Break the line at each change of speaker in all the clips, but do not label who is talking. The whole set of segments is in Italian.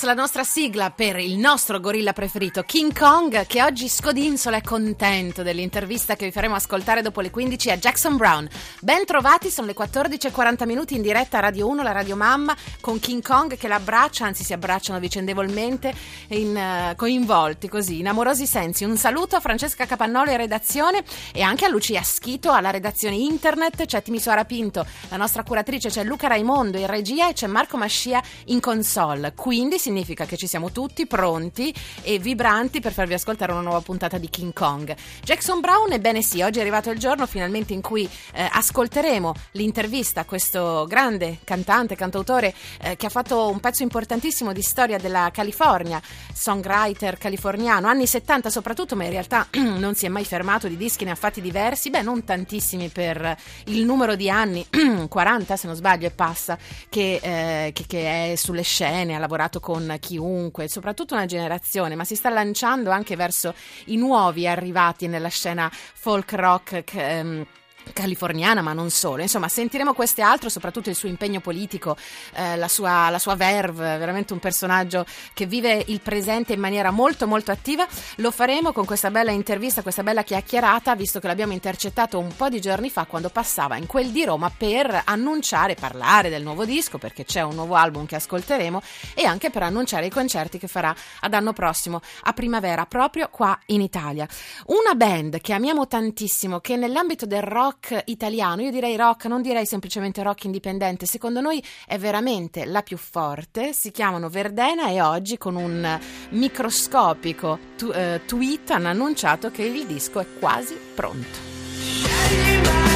Gorillaz, la nostra sigla per il nostro gorilla preferito, King Kong, che oggi scodinzola e contento dell'intervista che vi faremo ascoltare dopo le 15 a Jackson Brown. Ben trovati, sono le 14.40 minuti in diretta a Radio 1, la Radio Mamma, con King Kong che l'abbraccia, anzi si abbracciano vicendevolmente, in, uh, coinvolti così, in amorosi sensi. Un saluto a Francesca Capannolo in redazione e anche a Lucia Schito alla redazione internet, c'è Timisoara Pinto, la nostra curatrice, c'è Luca Raimondo in regia e c'è Marco Mascia in console. Quindi significa che ci siamo tutti pronti e vibranti per farvi ascoltare una nuova puntata di King Kong. Jackson Brown, ebbene sì, oggi è arrivato il giorno finalmente in cui eh, ascolteremo l'intervista a questo grande cantante, cantautore eh, che ha fatto un pezzo importantissimo di storia della California, songwriter californiano, anni 70 soprattutto, ma in realtà non si è mai fermato di dischi, ne ha fatti diversi, beh non tantissimi per il numero di anni, 40 se non sbaglio e passa, che, eh, che, che è sulle scene ha lavorato con chiunque, soprattutto una generazione, ma si sta lanciando anche verso i nuovi arrivati nella scena folk rock. Che, um, californiana, ma non solo. Insomma, sentiremo questo e altro, soprattutto il suo impegno politico, eh, la, sua, la sua verve, veramente un personaggio che vive il presente in maniera molto molto attiva. Lo faremo con questa bella intervista, questa bella chiacchierata, visto che l'abbiamo intercettato un po' di giorni fa quando passava in quel di Roma per annunciare, parlare del nuovo disco, perché c'è un nuovo album che ascolteremo, e anche per annunciare i concerti che farà ad anno prossimo, a primavera, proprio qua in Italia. Una band che amiamo tantissimo, che nell'ambito del rock rock italiano, io direi rock, non direi semplicemente rock indipendente, secondo noi è veramente la più forte, si chiamano Verdena e oggi con un microscopico tu- eh, tweet hanno annunciato che il disco è quasi pronto.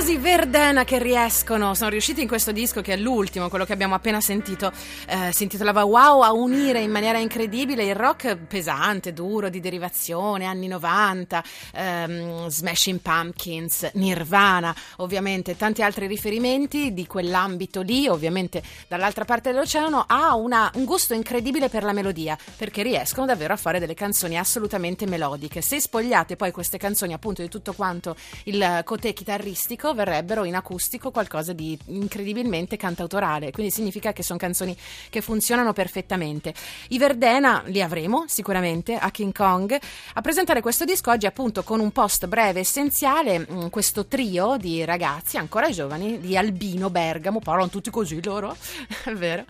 Favolosi Verdena che riescono, sono riusciti in questo disco che è l'ultimo, quello che abbiamo appena sentito, eh, si intitolava Wow, a unire in maniera incredibile il rock pesante, duro, di derivazione, anni 90, ehm, Smashing Pumpkins, Nirvana, ovviamente tanti altri riferimenti di quell'ambito lì, ovviamente dall'altra parte dell'oceano, ha una, un gusto incredibile per la melodia, perché riescono davvero a fare delle canzoni assolutamente melodiche. Se spogliate poi queste canzoni appunto di tutto quanto il cotè chitarristico, verrebbero in acustico qualcosa di incredibilmente cantautorale, quindi significa che sono canzoni che funzionano perfettamente. I Verdena li avremo sicuramente a King Kong a presentare questo disco oggi appunto con un post breve essenziale, mm, questo trio di ragazzi ancora giovani di Albino Bergamo, parlano tutti così loro, è vero,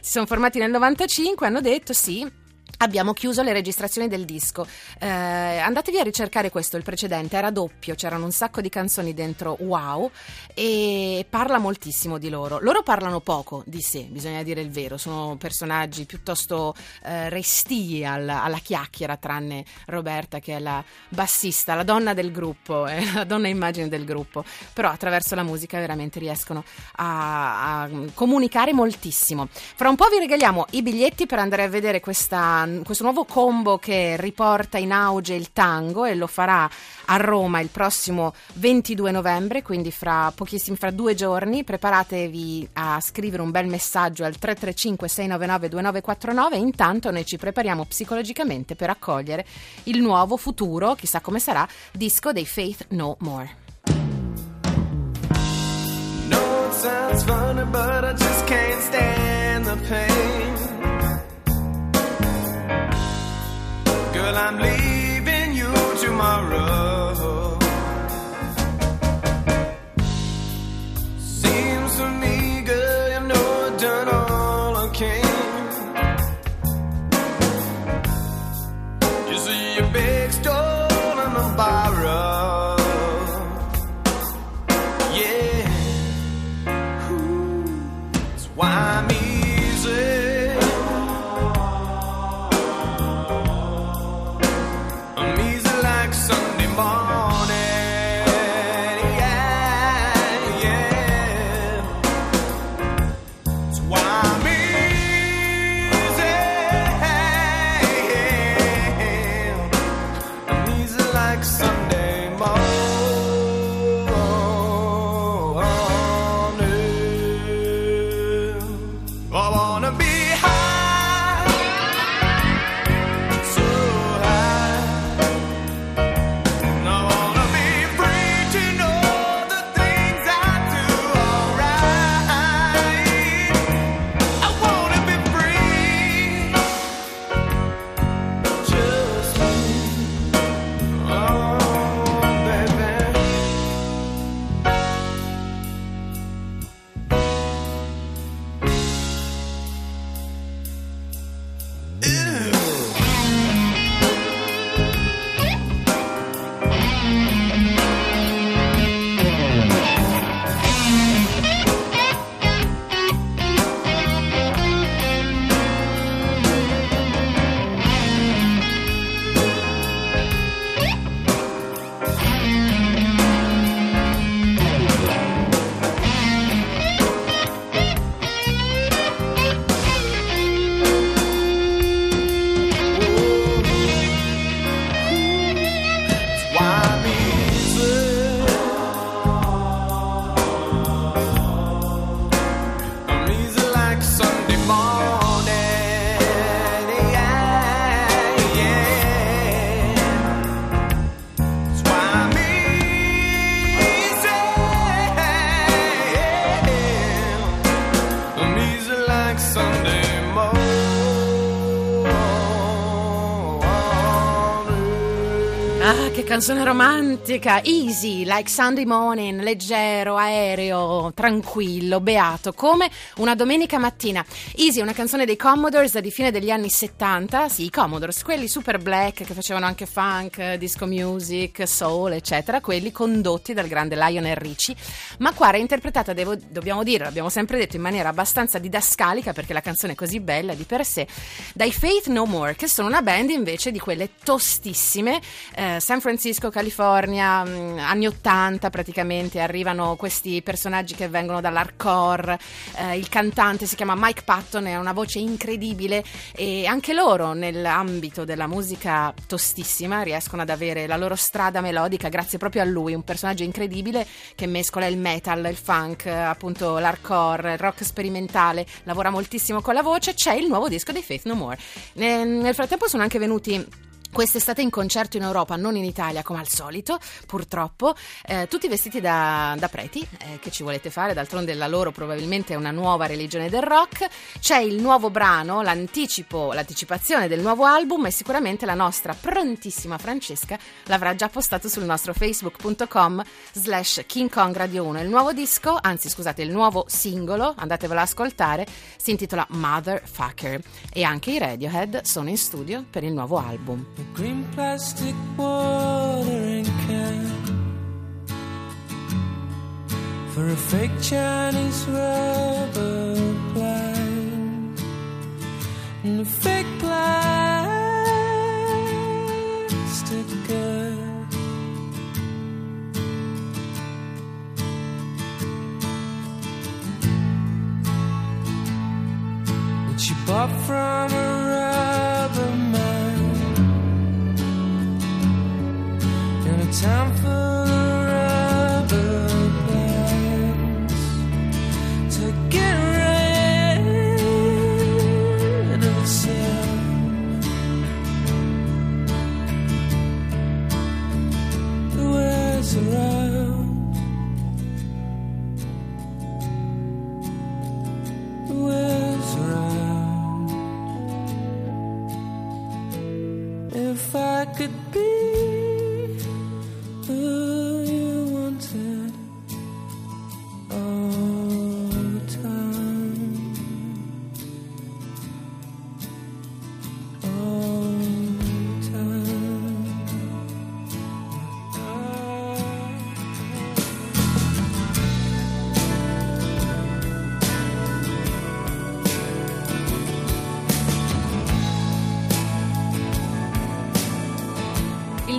si sono formati nel 95, hanno detto sì abbiamo chiuso le registrazioni del disco. Eh, andatevi a ricercare questo, il precedente, era doppio, c'erano un sacco di canzoni dentro, wow, e parla moltissimo di loro. Loro parlano poco di sé, bisogna dire il vero, sono personaggi piuttosto eh, restii alla, alla, chiacchiera, tranne Roberta che è la bassista, la donna del gruppo, eh, la donna immagine del gruppo, però attraverso la musica veramente riescono a, a comunicare moltissimo. Fra un po' vi regaliamo i biglietti per andare a vedere questa questo nuovo combo che riporta in auge il tango e lo farà a Roma il prossimo 22 novembre, quindi fra pochissimi, fra due giorni. Preparatevi a scrivere un bel messaggio al 335 699 2949. Intanto noi ci prepariamo psicologicamente per accogliere il nuovo futuro, chissà come sarà, disco dei Faith No More. No, it sounds funny, but I just can't stand the pain. Girl, I'm leaving you tomorrow. Canzone romantica, easy, like Sunday morning, leggero, aereo, tranquillo, beato, come una domenica mattina. Easy è una canzone dei Commodores di fine degli anni 70, sì, i Commodores, quelli super black che facevano anche funk, disco music, soul, eccetera, quelli condotti dal grande Lionel Richie, ma qua reinterpretata, devo, dobbiamo dire, l'abbiamo sempre detto in maniera abbastanza didascalica perché la canzone è così bella di per sé, dai Faith No More, che sono una band invece di quelle tostissime, eh, San Francisco Francisco, California, mm, anni 80 praticamente, arrivano questi personaggi che vengono dall'hardcore, eh, il cantante si chiama Mike Patton, ha una voce incredibile e anche loro nell'ambito della musica tostissima riescono ad avere la loro strada melodica grazie proprio a lui, un personaggio incredibile che mescola il metal, il funk, appunto l'hardcore, il rock sperimentale, lavora moltissimo con la voce, c'è il nuovo disco dei Faith No More. Nel frattempo sono anche venuti Quest'estate in concerto in Europa, non in Italia come al solito, purtroppo, eh, tutti vestiti da, da preti, eh, che ci volete fare, d'altronde la loro probabilmente è una nuova religione del rock, c'è il nuovo brano, l'anticipo, l'anticipazione del nuovo album e sicuramente la nostra prontissima Francesca l'avrà già postato sul nostro facebook.com slash King Kong Radio 1. Il nuovo disco, anzi scusate, il nuovo singolo, andatevelo ad ascoltare, si intitola Motherfucker e anche i Radiohead sono in studio per il nuovo album. Green plastic watering can for a fake Chinese rubber plant and a fake plastic girl. Which you bought from a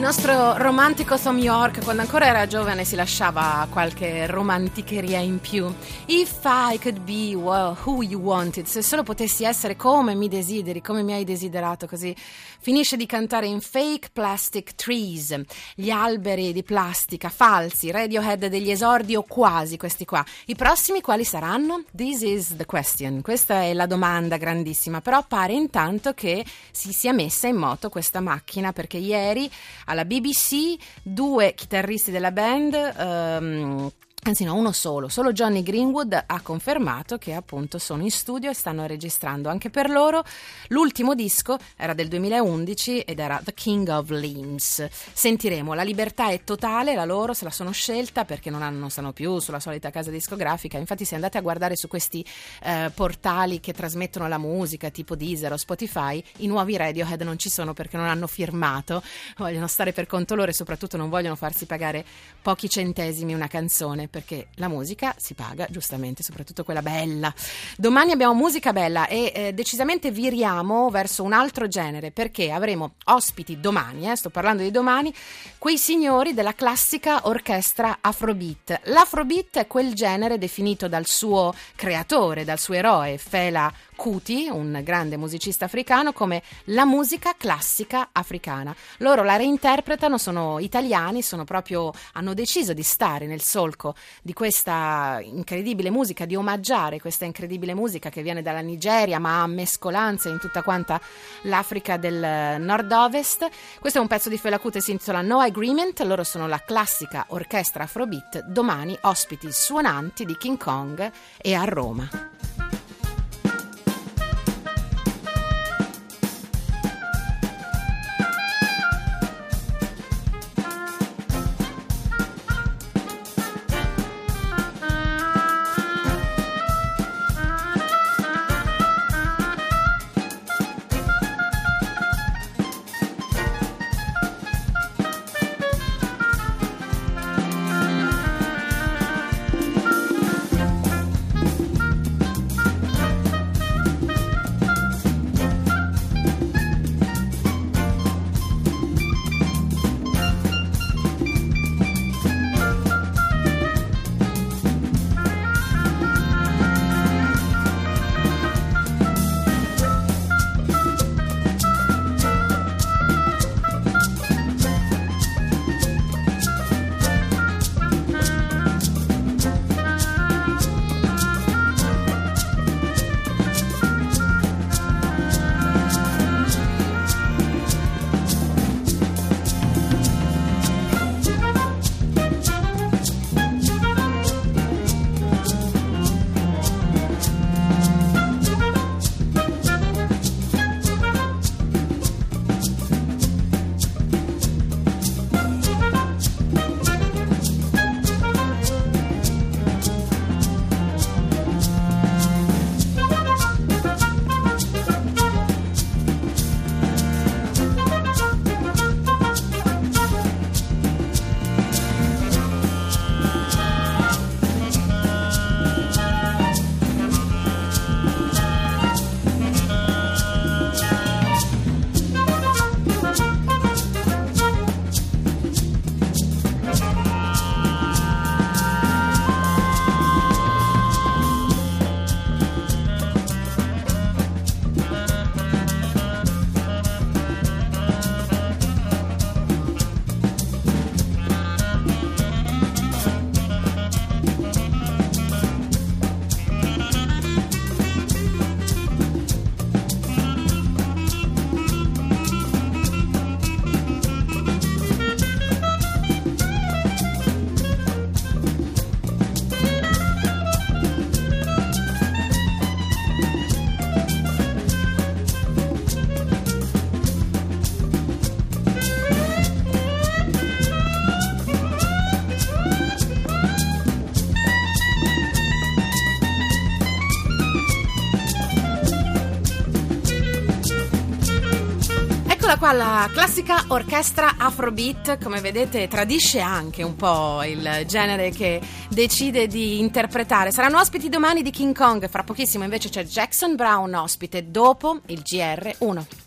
nostro romantico Tom York, quando ancora era giovane, si lasciava qualche romanticheria in più. If I could be who you wanted, se solo potessi essere come mi desideri, come mi hai desiderato, così finisce di cantare in Fake Plastic Trees, gli alberi di plastica falsi, Radiohead degli esordi o quasi questi qua. I prossimi quali saranno? This is the question. Questa è la domanda grandissima, però pare intanto che si sia messa in moto questa macchina perché ieri alla alla BBC, due chitarristi della band. Um, Anzi no, uno solo, solo Johnny Greenwood ha confermato che appunto sono in studio e stanno registrando anche per loro. L'ultimo disco era del 2011 ed era The King of Limbs. Sentiremo, la libertà è totale, la loro se la sono scelta perché non, hanno, non stanno più sulla solita casa discografica. Infatti se andate a guardare su questi eh, portali che trasmettono la musica tipo Deezer o Spotify, i nuovi Radiohead non ci sono perché non hanno firmato, vogliono stare per conto loro e soprattutto non vogliono farsi pagare pochi centesimi una canzone perché la musica si paga giustamente, soprattutto quella bella. Domani abbiamo musica bella e eh, decisamente viriamo verso un altro genere perché avremo ospiti domani, eh, sto parlando di domani, quei signori della classica orchestra Afrobeat. L'Afrobeat è quel genere definito dal suo creatore, dal suo eroe, Fela Kuti, un grande musicista africano, come la musica classica africana. Loro la reinterpretano, sono italiani, sono proprio, hanno deciso di stare nel solco di questa incredibile musica, di omaggiare questa incredibile musica che viene dalla Nigeria, ma ha mescolanze in tutta quanta l'Africa del nord-ovest. Questo è un pezzo di Fela Kuti, si intitola No Agreement, loro sono la classica orchestra Afrobeat, domani ospiti suonanti di King Kong e a Roma. Qua, la classica orchestra Afrobeat, come vedete tradisce anche un po' il genere che decide di interpretare. Saranno ospiti domani di King Kong, fra pochissimo invece c'è Jackson Brown ospite dopo il GR1.